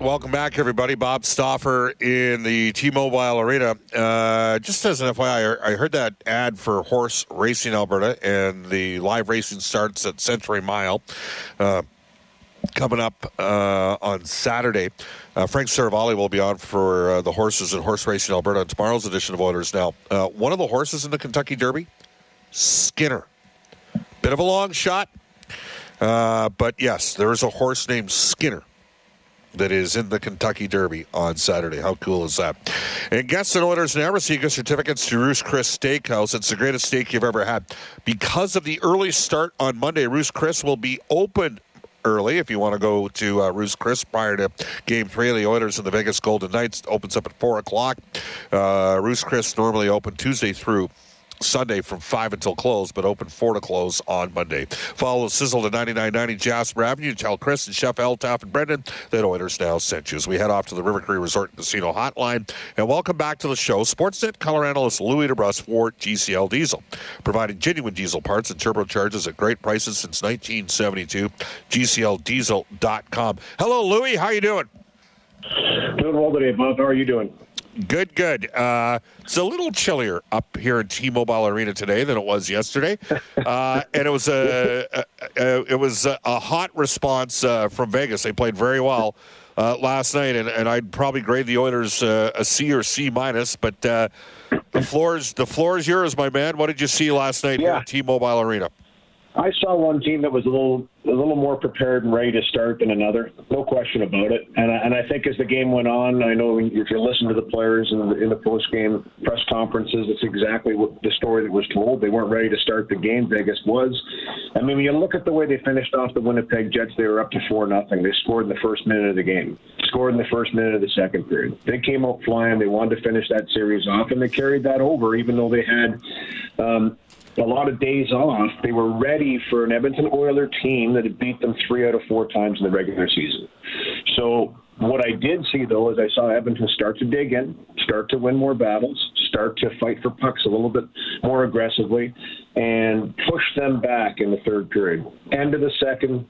Welcome back, everybody. Bob Stauffer in the T-Mobile Arena. Uh, just as an FYI, I heard that ad for Horse Racing Alberta, and the live racing starts at Century Mile. Uh, coming up uh, on Saturday. Uh, Frank Seravalli will be on for uh, the horses and Horse Racing Alberta on tomorrow's edition of Oilers Now. Uh, one of the horses in the Kentucky Derby, Skinner. Bit of a long shot, uh, but yes, there is a horse named Skinner that is in the Kentucky Derby on Saturday. How cool is that? And guests and owners now receive gift certificates to Ruth's Chris Steakhouse. It's the greatest steak you've ever had. Because of the early start on Monday, Ruth's Chris will be open early if you want to go to uh, Ruth's Chris prior to Game 3 of the Oilers and the Vegas Golden Knights. opens up at 4 o'clock. Uh, Ruth's Chris normally open Tuesday through Sunday from 5 until close, but open 4 to close on Monday. Follow Sizzle to 9990 Jasper Avenue. Tell Chris and Chef Eltaf and Brendan that Oilers now sent you. As we head off to the River Cree Resort and Casino Hotline. And welcome back to the show. Sportsnet color analyst Louie DeBrusk for GCL Diesel. Providing genuine diesel parts and turbochargers at great prices since 1972. GCLDiesel.com. Hello, Louie. How you doing? Doing well today, Bob. How are you doing? Good, good. Uh, it's a little chillier up here at T-Mobile Arena today than it was yesterday, uh, and it was a, a, a, it was a, hot response uh, from Vegas. They played very well uh, last night, and, and, I'd probably grade the Oilers uh, a C or C minus. But uh, the floor is the floor is yours, my man. What did you see last night yeah. at T-Mobile Arena? I saw one team that was a little a little more prepared and ready to start than another, no question about it. And I, and I think as the game went on, I know if you listen to the players in the, in the post game press conferences, it's exactly what the story that was told. They weren't ready to start the game. Vegas was. I mean, when you look at the way they finished off the Winnipeg Jets, they were up to four nothing. They scored in the first minute of the game, scored in the first minute of the second period. They came out flying. They wanted to finish that series off, and they carried that over, even though they had. Um, a lot of days off, they were ready for an Edmonton Oiler team that had beat them three out of four times in the regular season. So what I did see though is I saw Edmonton start to dig in, start to win more battles, start to fight for pucks a little bit more aggressively, and push them back in the third period. End of the second,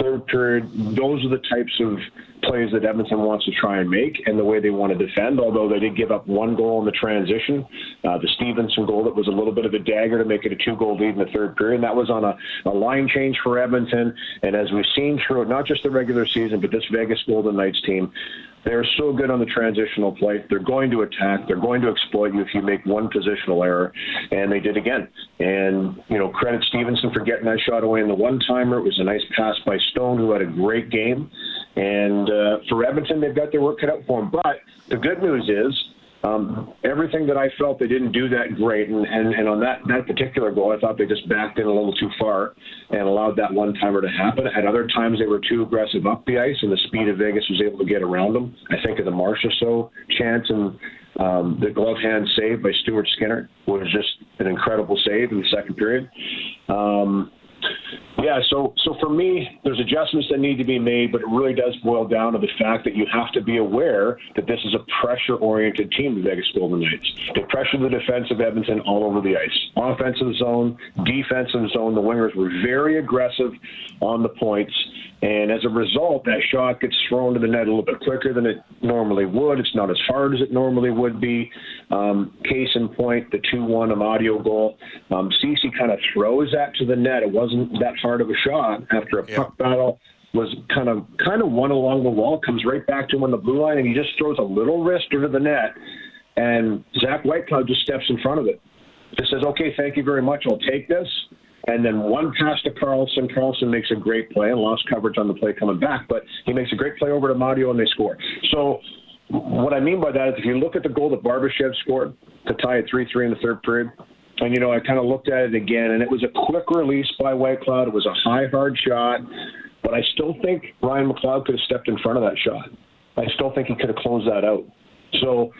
third period, those are the types of plays that Edmonton wants to try and make and the way they want to defend, although they did give up one goal in the transition. Uh, the Stephenson goal that was a little bit of a dagger to make it a two goal lead in the third period. And that was on a, a line change for Edmonton. And as we've seen through not just the regular season, but this Vegas Golden Knights team, they're so good on the transitional play. They're going to attack. They're going to exploit you if you make one positional error, and they did again. And you know, credit Stephenson for getting that shot away in the one timer. It was a nice pass by Stone, who had a great game. And uh, for Edmonton, they've got their work cut out for them. But the good news is um, everything that I felt they didn't do that great, and, and, and on that, that particular goal, I thought they just backed in a little too far and allowed that one timer to happen. At other times, they were too aggressive up the ice, and the speed of Vegas was able to get around them. I think of the Marchessault chance and um, the glove hand save by Stuart Skinner was just an incredible save in the second period. Um, Yeah, so so for me, there's adjustments that need to be made, but it really does boil down to the fact that you have to be aware that this is a pressure-oriented team, the Vegas Golden Knights. They pressure the defense of Edmonton all over the ice. Offensive zone, defensive zone, the wingers were very aggressive on the points. And as a result, that shot gets thrown to the net a little bit quicker than it normally would. It's not as hard as it normally would be. Um, case in point, the 2 1 Amadio goal. Um, Ceci kind of throws that to the net. It wasn't that hard of a shot after a yeah. puck battle was kind of kind of one along the wall, comes right back to him on the blue line, and he just throws a little wrist over the net. And Zach Whitecloud just steps in front of it. Just says, okay, thank you very much. I'll take this and then one pass to Karlsson. Karlsson makes a great play and lost coverage on the play coming back, but he makes a great play over to Mario and they score. So what I mean by that is if you look at the goal that Barbashev scored to tie it 3-3 in the third period, and you know I kind of looked at it again, and it was a quick release by Whitecloud. It was a high hard shot, but I still think Ryan McLeod could have stepped in front of that shot. I still think he could have closed that out. So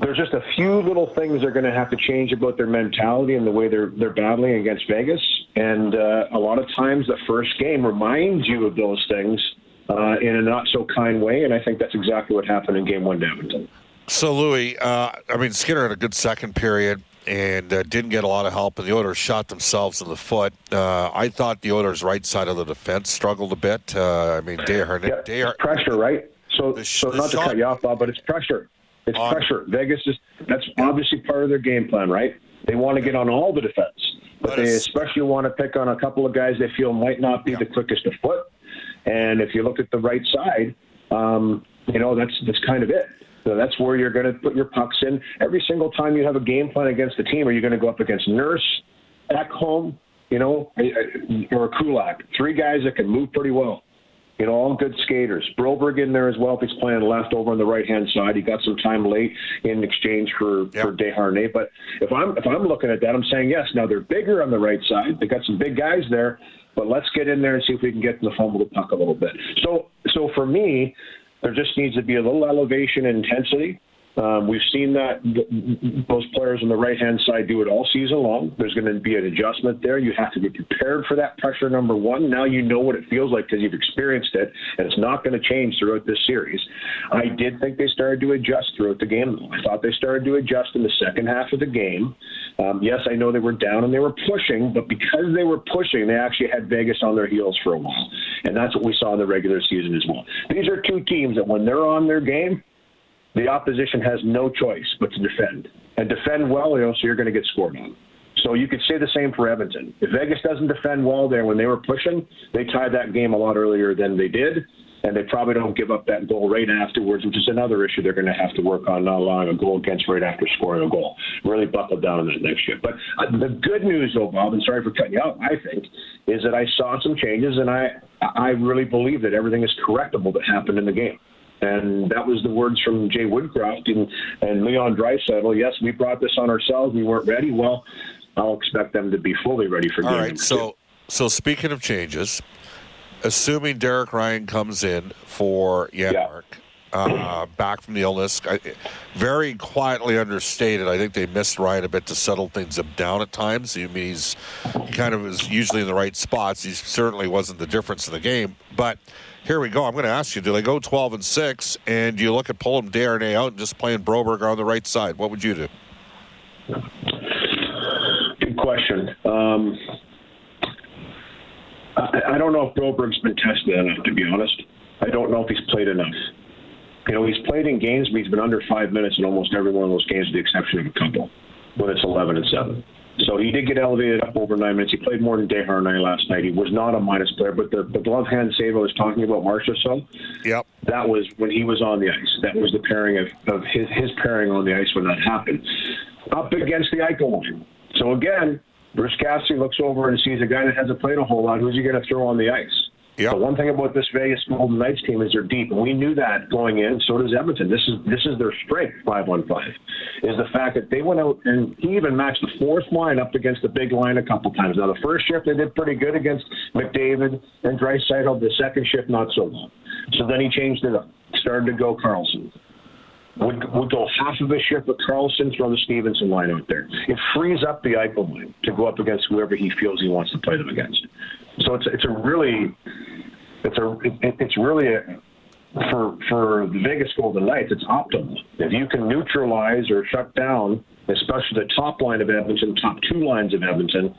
there's just a few little things they're going to have to change about their mentality and the way they're they're battling against Vegas. And uh, a lot of times, the first game reminds you of those things uh, in a not so kind way. And I think that's exactly what happened in Game One, Edmonton. So, Louie, uh, I mean, Skinner had a good second period and uh, didn't get a lot of help, and the Oilers shot themselves in the foot. Uh, I thought the Oilers' right side of the defense struggled a bit. Uh, I mean, Desharnais, yeah, Desharnais, pressure, right? So, the, so not shot, to cut you off, Bob, but it's pressure. It's on, pressure. Vegas is that's obviously part of their game plan, right? They want to get on all the defense, but, but they especially want to pick on a couple of guys they feel might not be yeah. the quickest of foot. And if you look at the right side, um, you know that's that's kind of it. So that's where you're going to put your pucks in. Every single time you have a game plan against the team, are you going to go up against Nurse, Ekholm, you know, or Kulak? Three guys that can move pretty well. You know, all good skaters. Broberg in there as well if he's playing left over on the right hand side. He got some time late in exchange for, yep. for Desharnais. But if I'm if I'm looking at that, I'm saying yes. Now they're bigger on the right side. They got some big guys there, but let's get in there and see if we can get in the fumble the puck a little bit. So so for me, there just needs to be a little elevation intensity. Um, we've seen that th- those players on the right hand side do it all season long. There's going to be an adjustment there. You have to be prepared for that pressure, number one. Now you know what it feels like because you've experienced it, and it's not going to change throughout this series. I did think they started to adjust throughout the game. I thought they started to adjust in the second half of the game. Um, yes, I know they were down and they were pushing, but because they were pushing, they actually had Vegas on their heels for a while. And that's what we saw in the regular season as well. These are two teams that when they're on their game, the opposition has no choice but to defend and defend well, know, so you're going to get scored on. So you could say the same for Edmonton. If Vegas doesn't defend well there when they were pushing, they tied that game a lot earlier than they did, and they probably don't give up that goal right afterwards, which is another issue they're going to have to work on, not allowing a goal against right after scoring a goal. Really buckle down on that next year. But uh, the good news, though, Bob, and sorry for cutting you out, I think, is that I saw some changes, and I I really believe that everything is correctable that happened in the game. And that was the words from Jay Woodcroft and, and Leon Draisaitl. Yes, we brought this on ourselves. We weren't ready. Well, I'll expect them to be fully ready for game All right. So, so speaking of changes, assuming Derek Ryan comes in for Janmark, yeah. Uh, back from the illness. I, very quietly understated. I think they missed Ryan a bit to settle things up down at times. I mean, he's he kind of is usually in the right spots. He certainly wasn't the difference in the game. But here we go. I'm going to ask you: Do they go 12 and six, and you look at pulling Desharnais out and just playing Broberg on the right side? What would you do? Good question. Um, I, I don't know if Broberg's been tested enough, to be honest. I don't know if he's played enough. You know, he's played in games, but he's been under five minutes in almost every one of those games, with the exception of a couple, when it's 11 and 7. So he did get elevated up over nine minutes. He played more than Desharnais last night. He was not a minus player, but the, the glove hand save I was talking about, Marchessault, yep. that was when he was on the ice. That was the pairing of, of his, his pairing on the ice when that happened. Up against the Eichel line. So again, Bruce Cassidy looks over and sees a guy that hasn't played a whole lot. Who's he going to throw on the ice? Yep. The one thing about this Vegas Golden Knights team is they're deep, we knew that going in. So does Edmonton. This is this is their strength. Five one five is the fact that they went out and he even matched the fourth line up against the big line a couple times. Now the first shift they did pretty good against McDavid and Draisaitl. The second shift not so well. So then he changed it up. Started to go Karlsson would, would go half of a shift with Karlsson, throw the Stephenson line out there. It frees up the Eichel line to go up against whoever he feels he wants to play them against. So it's it's a really it's a it, it's really a, for for the Vegas Golden Knights, it's optimal. If you can neutralize or shut down, especially the top line of Edmonton, top two lines of Edmonton,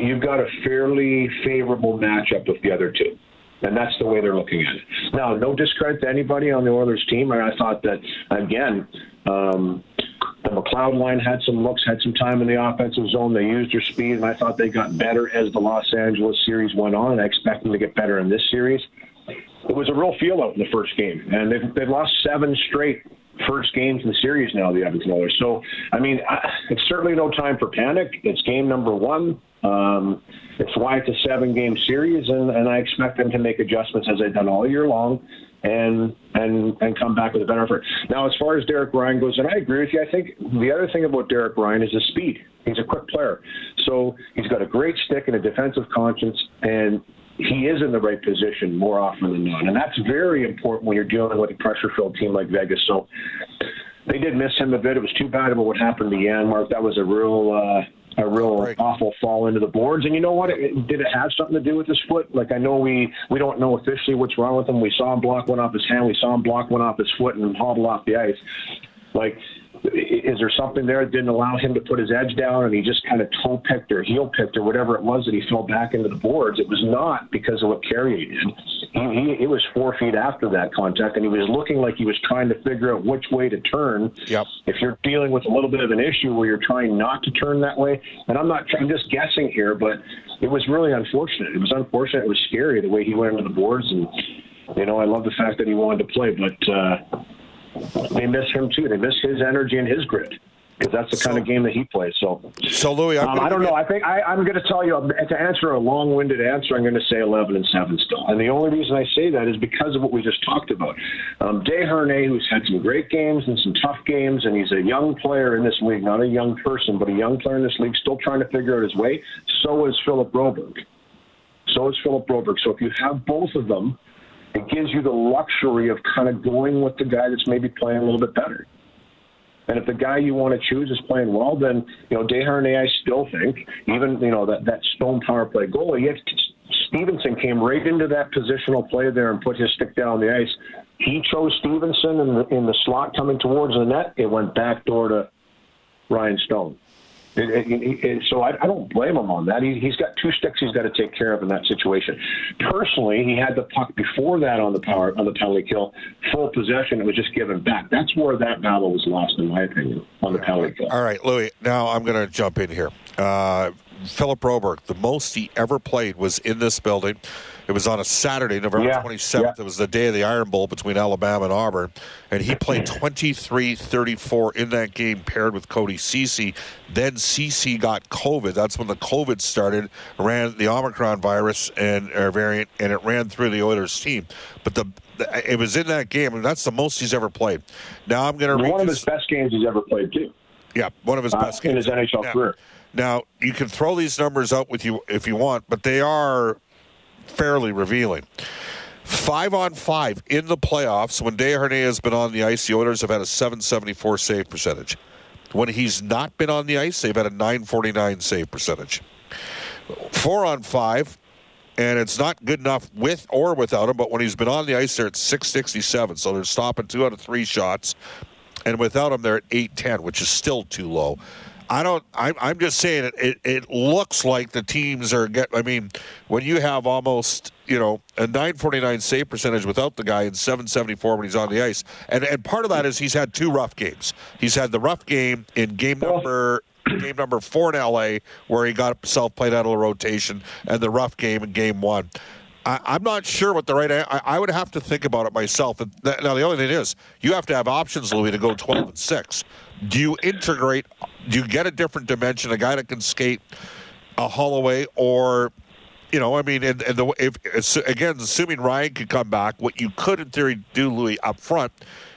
you've got a fairly favorable matchup with the other two. And that's the way they're looking at it. Now, no discredit to anybody on the Oilers team. I, I thought that, again, um, the McLeod line had some looks, had some time in the offensive zone. They used their speed, and I thought they got better as the Los Angeles series went on. I expect them to get better in this series. It was a real feel out in the first game, and they've, they've lost seven straight first games in the series now, the Edmonton Oilers. So, I mean, it's certainly no time for panic. It's game number one. Um, it's why it's a seven game series, and, and I expect them to make adjustments as they've done all year long and and and come back with a better effort. Now, as far as Derek Ryan goes, and I agree with you, I think the other thing about Derek Ryan is his speed. He's a quick player, so he's got a great stick and a defensive conscience, and he is in the right position more often than not, and that's very important when you're dealing with a pressure-filled team like Vegas. So they did miss him a bit. It was too bad about what happened to Janmark. That was a real. Uh, a real awful fall into the boards. And you know what? It, did it have something to do with his foot? Like I know we we don't know officially what's wrong with him. We saw him block one off his hand. We saw him block one off his foot and hobble off the ice. Like is there something there that didn't allow him to put his edge down and he just kind of toe picked or heel picked or whatever it was that he fell back into the boards? It was not because of what Carrier did. He, he, he was four feet after that contact and he was looking like he was trying to figure out which way to turn. Yep. If you're dealing with a little bit of an issue where you're trying not to turn that way, and I'm not, I'm just guessing here, but it was really unfortunate. It was unfortunate. It was scary the way he went into the boards and. You know, I love the fact that he wanted to play, but uh, they miss him too. They miss his energy and his grit because that's the so, kind of game that he plays. So, so Louie, um, I don't know. I think I, am going to tell you to answer a long-winded answer. I'm going to say 11 and seven still, and the only reason I say that is because of what we just talked about. Um, Desharnais, who's had some great games and some tough games, and he's a young player in this league, not a young person, but a young player in this league, still trying to figure out his way. So is Philip Broberg. So is Philip Broberg. So if you have both of them it gives you the luxury of kind of going with the guy that's maybe playing a little bit better. And if the guy you want to choose is playing well, then you know Desharnais. I still think even you know that that stone power play goal. He Stephenson came right into that positional play there and put his stick down the ice. He chose Stephenson in the in the slot coming towards the net. It went back door to Ryan Stone. It, it, it, so I, I, don't blame him on that. He, has got two sticks he's got to take care of in that situation. Personally, he had the puck before that on the power on the penalty kill, full possession. It was just given back. That's where that battle was lost, in my opinion, on the penalty kill. All right, Louie. Now I'm going to jump in here. Uh, Philip Broberg, the most he ever played was in this building. It was on a Saturday, November yeah, 27th. Yeah. It was the day of the Iron Bowl between Alabama and Auburn. And he played 23 34 in that game, paired with Cody Ceci. Then Ceci got COVID. That's when the COVID started, ran the Omicron virus and variant, and it ran through the Oilers team. But the it was in that game, and that's the most he's ever played. Now I'm going to one of his best games he's ever played too. Yeah, one of his uh, best in games in his NHL career. Now you can throw these numbers out with you if you want, but they are fairly revealing. Five on five in the playoffs when Desharnais has been on the ice, the Oilers have had a 774 save percentage. When he's not been on the ice, they've had a 949 save percentage. Four on five, and it's not good enough with or without him, but when he's been on the ice, they're at 667. So they're stopping two out of three shots. And without him, they're at 810, which is still too low. I don't. I'm, I'm just saying it, it. It looks like the teams are get. I mean, when you have almost you know a 949 save percentage without the guy and 774 when he's on the ice, and and part of that is he's had two rough games. He's had the rough game in game number game number four in LA where he got himself played out of the rotation, and the rough game in game one. I, am not sure what the right. I, I, would have to think about it myself. And Now the only thing is, you have to have options, Louie, to go 12 and six. Do you integrate? Do you get a different dimension? A guy that can skate a Holloway, or you know, I mean, and, and the if again, assuming Ryan could come back, what you could in theory do, Louie, up front,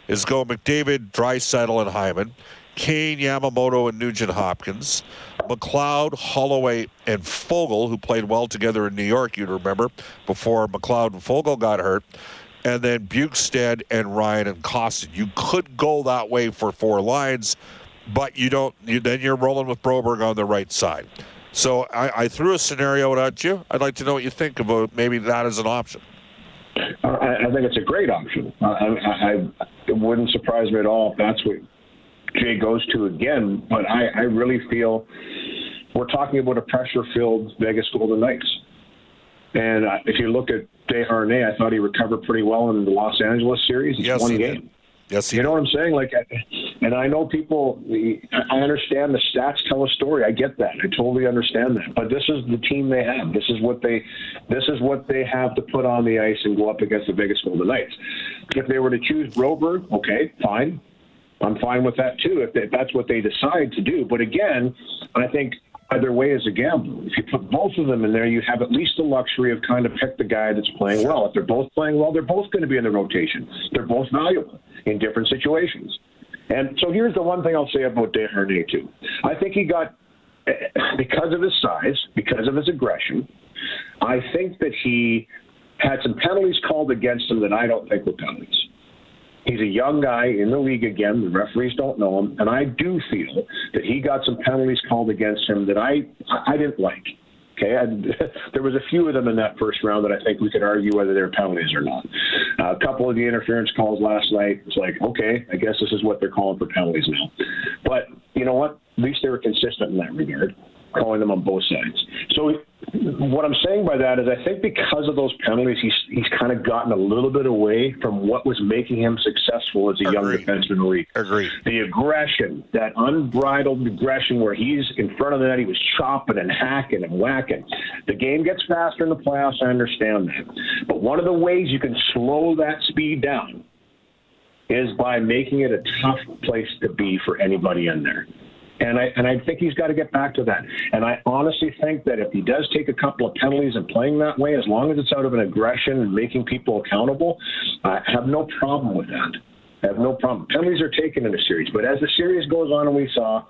is go McDavid, Draisaitl, and Hyman, Kane, Yamamoto, and Nugent Hopkins. McLeod, Holloway, and Foegele, who played well together in New York, you'd remember, before McLeod and Foegele got hurt and then Bjugstad and Ryan and Kostin. You could go that way for four lines, but you don't. You, then you're rolling with Broberg on the right side. So I, I threw a scenario at you. I'd like to know what you think about uh, maybe that as an option. Uh, I, I think it's a great option. Uh, I, I, I, it wouldn't surprise me at all if that's what Jay goes to again. But I, I really feel we're talking about a pressure-filled Vegas Golden Knights. And uh, if you look at Desharnais, I thought he recovered pretty well in the Los Angeles series. Yes, one he game. Did. Yes, you know what I'm saying? Like, and I know people. I understand the stats tell a story. I get that. I totally understand that. But this is the team they have. This is what they. This is what they have to put on the ice and go up against the Vegas Golden Knights. If they were to choose Broberg, okay, fine. I'm fine with that too. If, if that's what they decide to do. But again, I think either way is a gamble. If you put both of them in there, you have at least the luxury of kind of pick the guy that's playing well. If they're both playing well, they're both going to be in the rotation. They're both valuable in different situations. And so here's the one thing I'll say about Desharnais too. I think he got because of his size, because of his aggression. I think that he had some penalties called against him that I don't think were penalties. He's a young guy in the league again. The referees don't know him, and I do feel that he got some penalties called against him that I I didn't like. Okay, and there was a few of them in that first round that I think we could argue whether they're penalties or not. Uh, a couple of the interference calls last night, it's like, okay, I guess this is what they're calling for penalties now. But you know what? At least they were consistent in that regard calling them on both sides. So what I'm saying by that is I think because of those penalties, he's he's kind of gotten a little bit away from what was making him successful as a young defenseman in the league. Agree. The aggression, that unbridled aggression where he's in front of the net, he was chopping and hacking and whacking. The game gets faster in the playoffs, I understand that. But one of the ways you can slow that speed down is by making it a tough place to be for anybody in there. And I and I think he's got to get back to that. And I honestly think that if he does take a couple of penalties and playing that way, as long as it's out of an aggression and making people accountable, I have no problem with that. I have no problem. Penalties are taken in a series, but as the series goes on, and we saw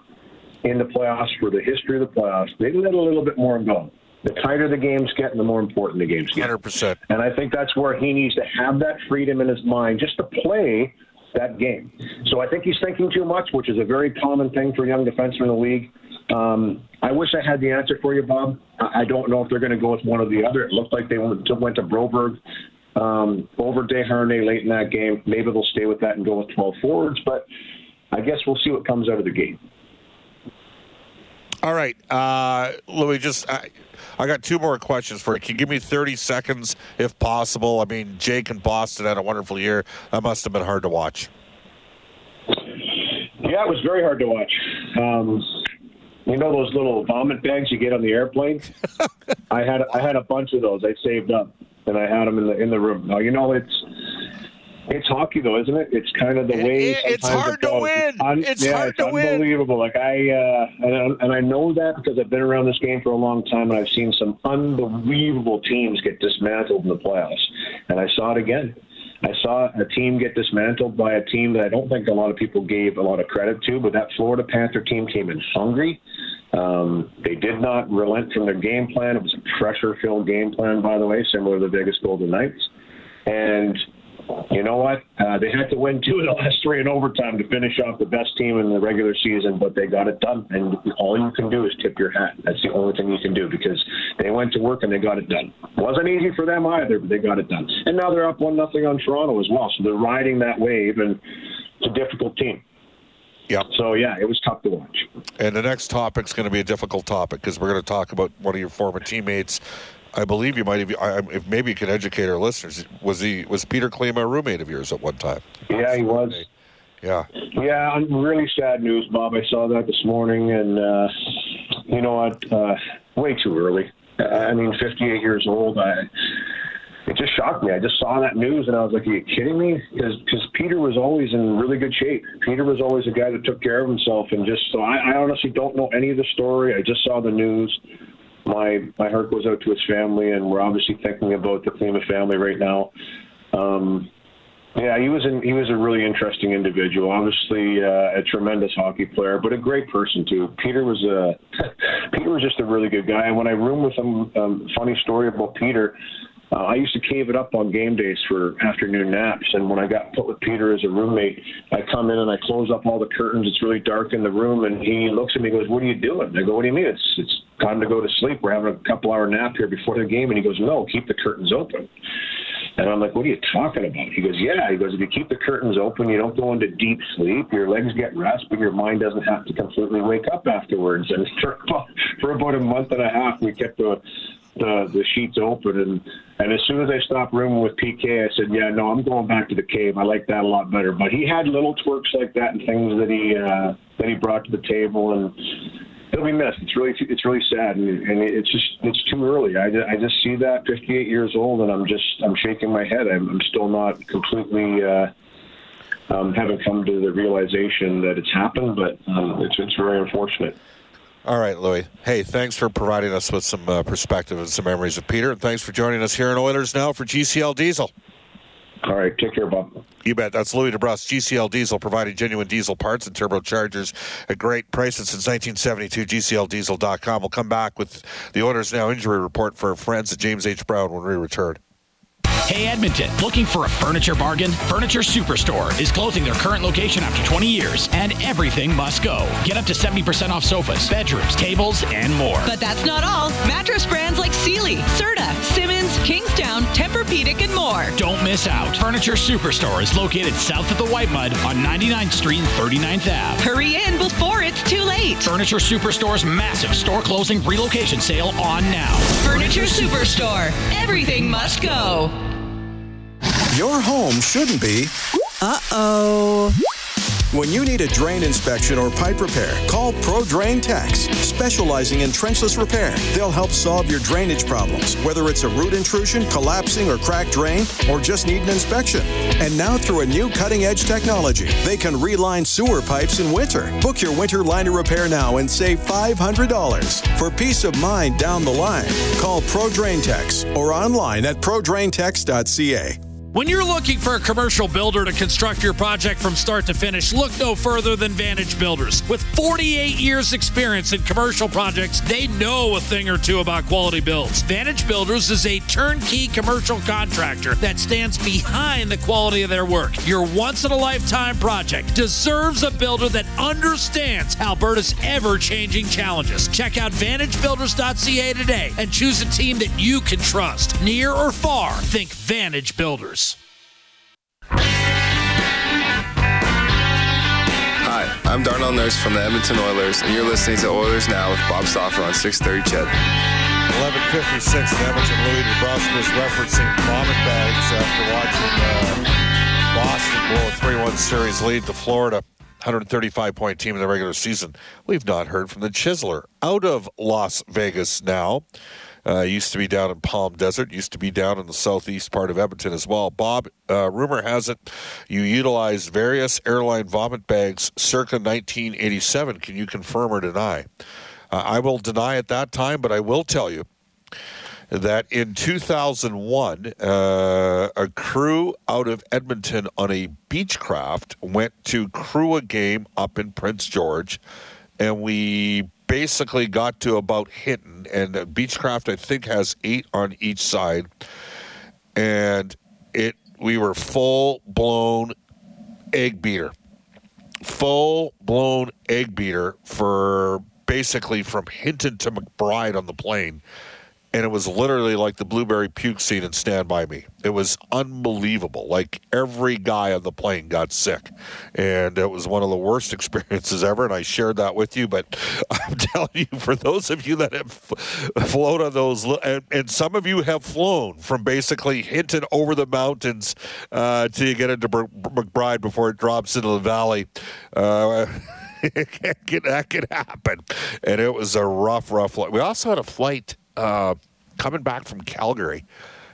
in the playoffs for the history of the playoffs, they let a little bit more go. The tighter the games get, and the more important the games get. 100%. And I think that's where he needs to have that freedom in his mind just to play that game. So I think he's thinking too much, which is a very common thing for young defensemen in the league. Um, I wish I had the answer for you, Bob. I don't know if they're going to go with one or the other. It looked like they went to, went to Broberg um, over Desharnais late in that game. Maybe they'll stay with that and go with 12 forwards, but I guess we'll see what comes out of the game. All right, uh, Louie. Just I, I got two more questions for you. Can you give me thirty seconds, if possible? I mean, Jake in Boston had a wonderful year. That must have been hard to watch. Yeah, it was very hard to watch. Um, you know those little vomit bags you get on the airplane? I had I had a bunch of those. I saved up, and I had them in the in the room. Now you know it's it's hockey, though, isn't it? It's kind of the way. It, it's hard it to win. It's, un- it's yeah, hard it's to win. Unbelievable. Like I, uh, and, and I know that because I've been around this game for a long time, and I've seen some unbelievable teams get dismantled in the playoffs. And I saw it again. I saw a team get dismantled by a team that I don't think a lot of people gave a lot of credit to, but that Florida Panther team came in hungry. Um, they did not relent from their game plan. It was a pressure-filled game plan, by the way, similar to the Vegas Golden Knights. And you know what? Uh, they had to win two of the last three in overtime to finish off the best team in the regular season, but they got it done. And all you can do is tip your hat. That's the only thing you can do because they went to work and they got it done. wasn't easy for them either, but they got it done. And now they're up one nothing on Toronto as well, so they're riding that wave, and it's a difficult team. Yeah. So yeah, it was tough to watch. And the next topic's going to be a difficult topic because we're going to talk about one of your former teammates I believe you might have. I, if maybe you can educate our listeners. Was he was Peter Klima a roommate of yours at one time? Yeah, he was. Yeah. Yeah, really sad news, Bob. I saw that this morning, and uh, you know what? Uh, way too early. I mean, 58 years old. I it just shocked me. I just saw that news and I was like, "Are you kidding me?" Because Peter was always in really good shape. Peter was always a guy that took care of himself, and just so I, I honestly don't know any of the story. I just saw the news my my heart goes out to his family, and we're obviously thinking about the Klima family right now. Um, yeah, he was in, he was a really interesting individual. Obviously, uh, a tremendous hockey player, but a great person too. Peter was a Peter was just a really good guy. And when I roomed with him, um, funny story about Peter. Uh, I used to cave it up on game days for afternoon naps. And when I got put with Peter as a roommate, I come in and I close up all the curtains. It's really dark in the room, and he looks at me and goes, "What are you doing?" I go, "What do you mean? It's it's time to go to sleep. We're having a couple hour nap here before the game." And he goes, "No, keep the curtains open." And I'm like, what are you talking about? He goes, yeah. He goes, if you keep the curtains open, you don't go into deep sleep. Your legs get rest, but your mind doesn't have to completely wake up afterwards. And for, for about a month and a half, we kept the the, the sheets open. And, and as soon as I stopped rooming with PK, I said, yeah, no, I'm going back to the cave. I like that a lot better. But he had little twerks like that and things that he uh, that he brought to the table. And he'll be missed. It's really it's really sad, and, and it's just it's too early. I, I just see that 58 years old, and I'm just I'm shaking my head. I'm, I'm still not completely. Uh, um, haven't come to the realization that it's happened, but um, it's it's very unfortunate. All right, Louie. Hey, thanks for providing us with some uh, perspective and some memories of Peter, and thanks for joining us here in Oilers Now for GCL Diesel. All right, take care, Bob. You bet. That's Louie DeBrusk, GCL Diesel, providing genuine diesel parts and turbochargers at great prices since 1972. GCLDiesel.com. We'll come back with the Oilers Now injury report for our friends at James H. Brown when we return. Hey Edmonton, looking for a furniture bargain? Furniture Superstore is closing their current location after 20 years, and everything must go. Get up to 70% off sofas, bedrooms, tables, and more. But that's not all. Mattress brands like Sealy, Serta, Simmons, Kingstown, Tempur-Pedic, and more. Don't miss out. Furniture Superstore is located south of the White Mud on 99th Street and 39th Ave. Hurry in before it's too late. Furniture Superstore's massive store closing relocation sale on now. Furniture Superstore. Everything must go. Your home shouldn't be. Uh oh. When you need a drain inspection or pipe repair, call Pro Drain Techs, specializing in trenchless repair. They'll help solve your drainage problems, whether it's a root intrusion, collapsing, or cracked drain, or just need an inspection. And now, through a new cutting edge technology, they can reline sewer pipes in winter. Book your winter liner repair now and save $500. For peace of mind down the line, call Pro Drain Techs or online at prodraintex.ca. When you're looking for a commercial builder to construct your project from start to finish, look no further than Vantage Builders. With 48 years experience in commercial projects, they know a thing or two about quality builds. Vantage Builders is a turnkey commercial contractor that stands behind the quality of their work. Your once in a lifetime project deserves a builder that understands Alberta's ever-changing challenges. Check out vantagebuilders.ca today and choose a team that you can trust. Near or far, think Vantage Builders. Hi, I'm Darnell Nurse from the Edmonton Oilers, and you're listening to Oilers Now with Bob Stauffer on 630 CHED. 1156 in Edmonton. Louie DeBrusk was referencing vomit bags after watching uh, Boston blow a 3 1 series lead to Florida. 135 point team in the regular season. We've not heard from the Chiseler out of Las Vegas now. Uh, used to be down in Palm Desert, used to be down in the southeast part of Edmonton as well. Bob, uh, rumor has it you utilized various airline vomit bags circa 1987. Can you confirm or deny? Uh, I will deny at that time, but I will tell you that in 2001, uh, a crew out of Edmonton on a Beechcraft went to crew a game up in Prince George, and we basically got to about Hinton. And uh, Beechcraft, I think, has eight on each side, and it we were full blown egg beater, full blown egg beater for basically from Hinton to McBride on the plane and it was literally like the blueberry puke scene in Stand By Me. It was unbelievable. Like every guy on the plane got sick, and it was one of the worst experiences ever. And I shared that with you. But I'm telling you, for those of you that have flown on those, and, and some of you have flown from basically Hinton over the mountains uh, till you get into McBride before it drops into the valley. Uh, that could happen, and it was a rough, rough flight. We also had a flight uh, coming back from Calgary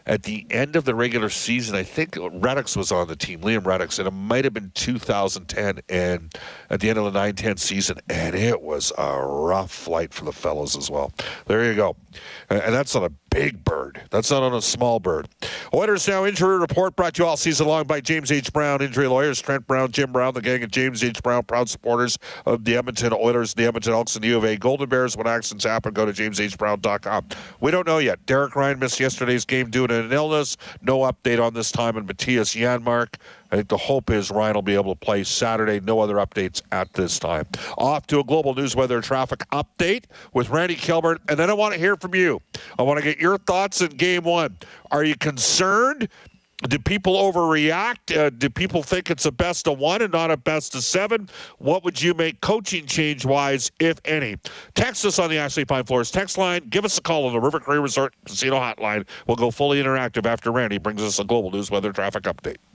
at the end of the regular season. I think Reddox was on the team, Liam Reddox, and it might have been 2010. And at the end of the 9 10 season, and it was a rough flight for the fellows as well. There you go. And that's on a big bird. That's not on a small bird. Oilers Now injury report brought to you all season long by James H. Brown Injury Lawyers. Trent Brown, Jim Brown, the gang of James H. Brown, proud supporters of the Edmonton Oilers, the Edmonton Elks, and the U of A Golden Bears. When accidents happen, go to jameshbrown.com. We don't know yet. Derek Ryan missed yesterday's game due to an illness. No update on this time. And Mattias Janmark. I think the hope is Ryan will be able to play Saturday. No other updates at this time. Off to a global news weather traffic update with Randy Kilbert. And then I want to hear from you. I want to get your thoughts in game one. Are you concerned? Do people overreact? Uh, do people think it's a best of one and not a best of seven? What would you make coaching change wise, if any? Text us on the Ashley Pine Floors text line. Give us a call on the River Cree Resort Casino hotline. We'll go fully interactive after Randy brings us a global news weather traffic update.